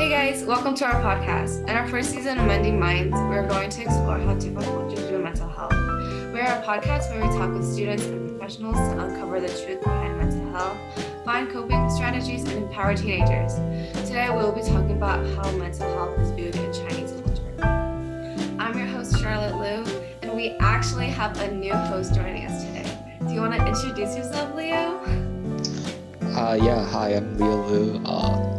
Hey guys, welcome to our podcast. In our first season of Mending Minds, we're going to explore how different cultures view mental health. We're a podcast where we talk with students and professionals to uncover the truth behind mental health, find coping strategies, and empower teenagers. Today, we'll be talking about how mental health is viewed in Chinese culture. I'm your host, Charlotte Liu, and we actually have a new host joining us today. Do you want to introduce yourself, Leo? Uh, yeah, hi, I'm Leo Liu. Uh,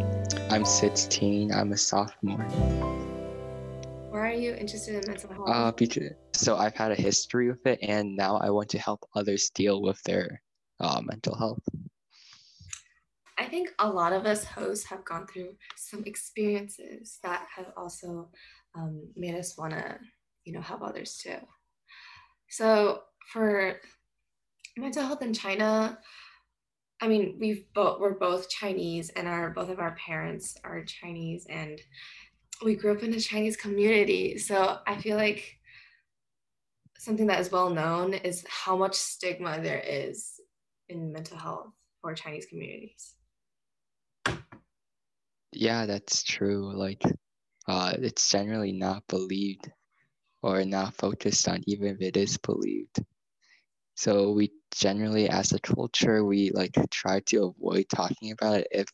I'm 16. I'm a sophomore. Why are you interested in mental health? Uh, because, so I've had a history with it, and now I want to help others deal with their uh, mental health. I think a lot of us hosts have gone through some experiences that have also um, made us want to, you know, help others too. So for mental health in China, I mean, we've both we're both Chinese, and our both of our parents are Chinese, and we grew up in a Chinese community. So I feel like something that is well known is how much stigma there is in mental health for Chinese communities. Yeah, that's true. Like, uh, it's generally not believed or not focused on, even if it is believed. So we generally, as a culture, we like try to avoid talking about it if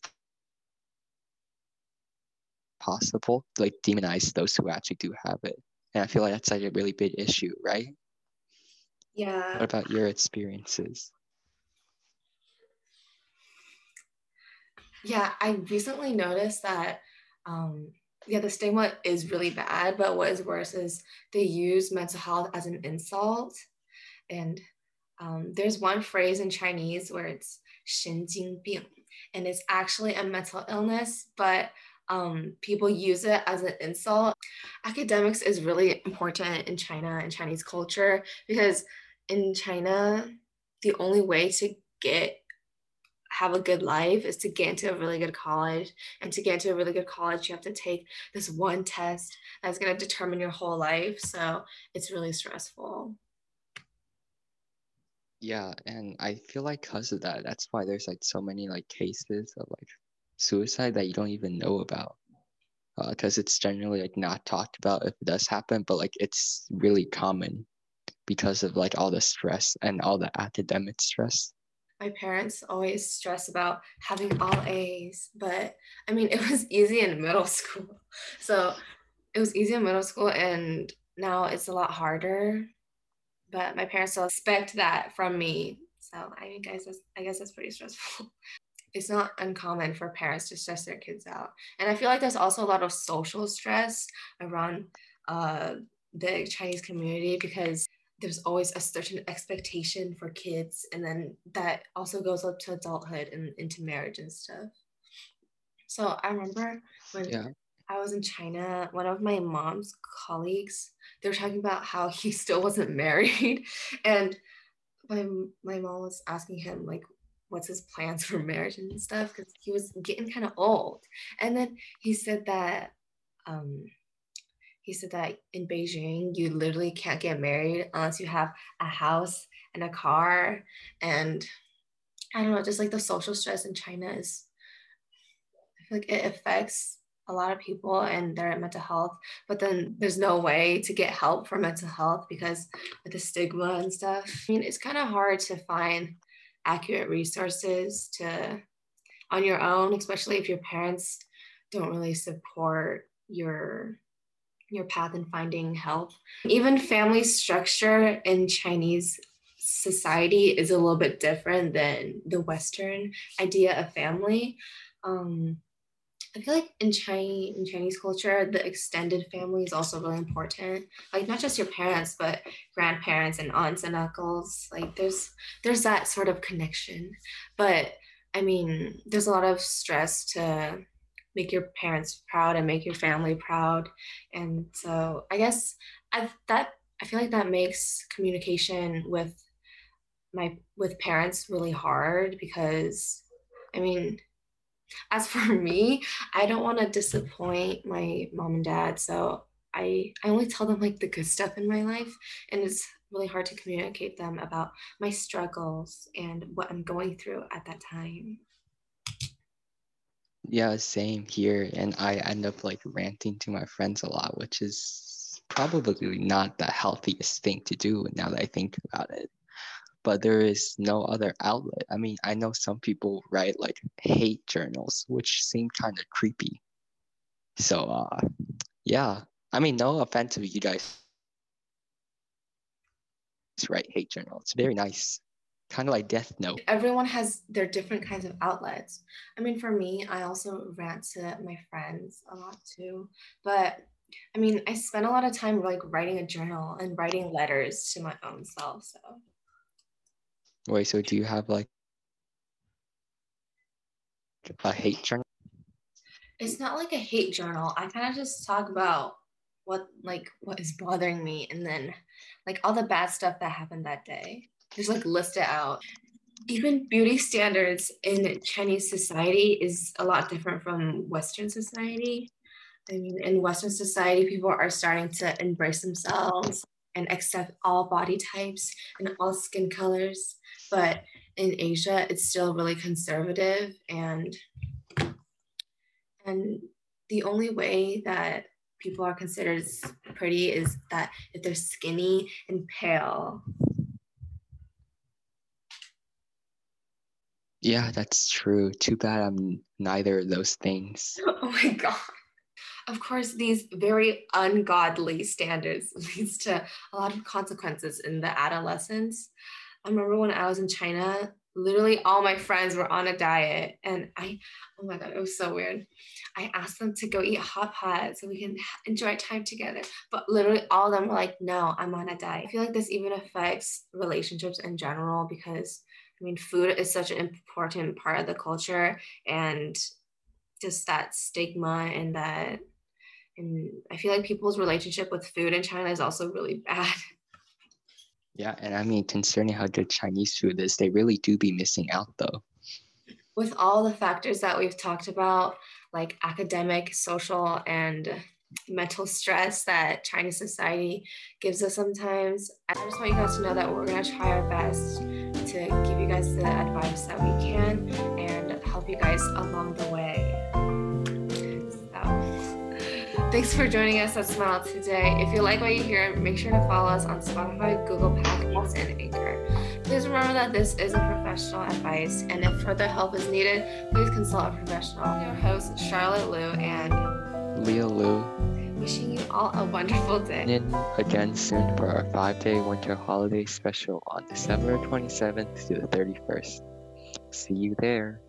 possible, like demonize those who actually do have it. And I feel like that's like a really big issue, right? Yeah. What about your experiences? Yeah, I recently noticed that um, yeah, the stigma is really bad, but what is worse is they use mental health as an insult. And um, there's one phrase in Chinese where it's 神经病, and it's actually a mental illness, but um, people use it as an insult. Academics is really important in China and Chinese culture because in China, the only way to get have a good life is to get into a really good college. And to get into a really good college, you have to take this one test that's going to determine your whole life. So it's really stressful. Yeah, and I feel like because of that, that's why there's like so many like cases of like suicide that you don't even know about. Because uh, it's generally like not talked about if it does happen, but like it's really common because of like all the stress and all the academic stress my parents always stress about having all A's, but I mean, it was easy in middle school. So it was easy in middle school, and now it's a lot harder. But my parents still expect that from me. So I mean, guys, I guess that's pretty stressful. It's not uncommon for parents to stress their kids out. And I feel like there's also a lot of social stress around uh, the Chinese community because there's always a certain expectation for kids and then that also goes up to adulthood and into marriage and stuff so i remember when yeah. I was in china one of my mom's colleagues they were talking about how he still wasn't married and my, my mom was asking him like what's his plans for marriage and stuff because he was getting kind of old and then he said that um, he said that in Beijing, you literally can't get married unless you have a house and a car. And I don't know, just like the social stress in China is, like it affects a lot of people and their mental health. But then there's no way to get help for mental health because of the stigma and stuff. I mean, it's kind of hard to find accurate resources to on your own, especially if your parents don't really support your your path in finding help. Even family structure in Chinese society is a little bit different than the Western idea of family. Um, I feel like in Chinese in Chinese culture, the extended family is also really important. Like not just your parents, but grandparents and aunts and uncles. Like there's there's that sort of connection. But I mean, there's a lot of stress to make your parents proud and make your family proud. And so I guess I that I feel like that makes communication with my with parents really hard because I mean as for me, I don't want to disappoint my mom and dad. So I I only tell them like the good stuff in my life and it's really hard to communicate them about my struggles and what I'm going through at that time. Yeah, same here. And I end up like ranting to my friends a lot, which is probably not the healthiest thing to do now that I think about it. But there is no other outlet. I mean, I know some people write like hate journals, which seem kind of creepy. So, uh, yeah. I mean, no offense to you guys just write hate journal. It's very nice kind of like Death Note. Everyone has their different kinds of outlets. I mean, for me, I also rant to my friends a lot too. But I mean, I spend a lot of time like writing a journal and writing letters to my own self. So. Wait, so do you have like a hate journal? It's not like a hate journal. I kind of just talk about what like what is bothering me and then like all the bad stuff that happened that day just like list it out. Even beauty standards in Chinese society is a lot different from Western society. I mean, in Western society, people are starting to embrace themselves and accept all body types and all skin colors. But in Asia, it's still really conservative and and the only way that people are considered pretty is that if they're skinny and pale Yeah, that's true. Too bad I'm neither of those things. Oh my god. Of course, these very ungodly standards leads to a lot of consequences in the adolescence. I remember when I was in China, literally all my friends were on a diet and I oh my god, it was so weird. I asked them to go eat hot pot so we can enjoy time together. But literally all of them were like, no, I'm on a diet. I feel like this even affects relationships in general because I mean, food is such an important part of the culture and just that stigma and that and I feel like people's relationship with food in China is also really bad. Yeah, and I mean, concerning how good Chinese food is, they really do be missing out though. With all the factors that we've talked about, like academic, social, and mental stress that Chinese society gives us sometimes, I just want you guys to know that we're gonna try our best to give you guys the advice that we can and help you guys along the way. Thanks for joining us at Smile today. If you like what you hear, make sure to follow us on Spotify, Google Podcasts, and Anchor. Please remember that this isn't professional advice, and if further help is needed, please consult a professional. Your host, Charlotte Liu, and Leo Liu wishing you all a wonderful day. In again soon for our five day winter holiday special on December 27th to the 31st. See you there.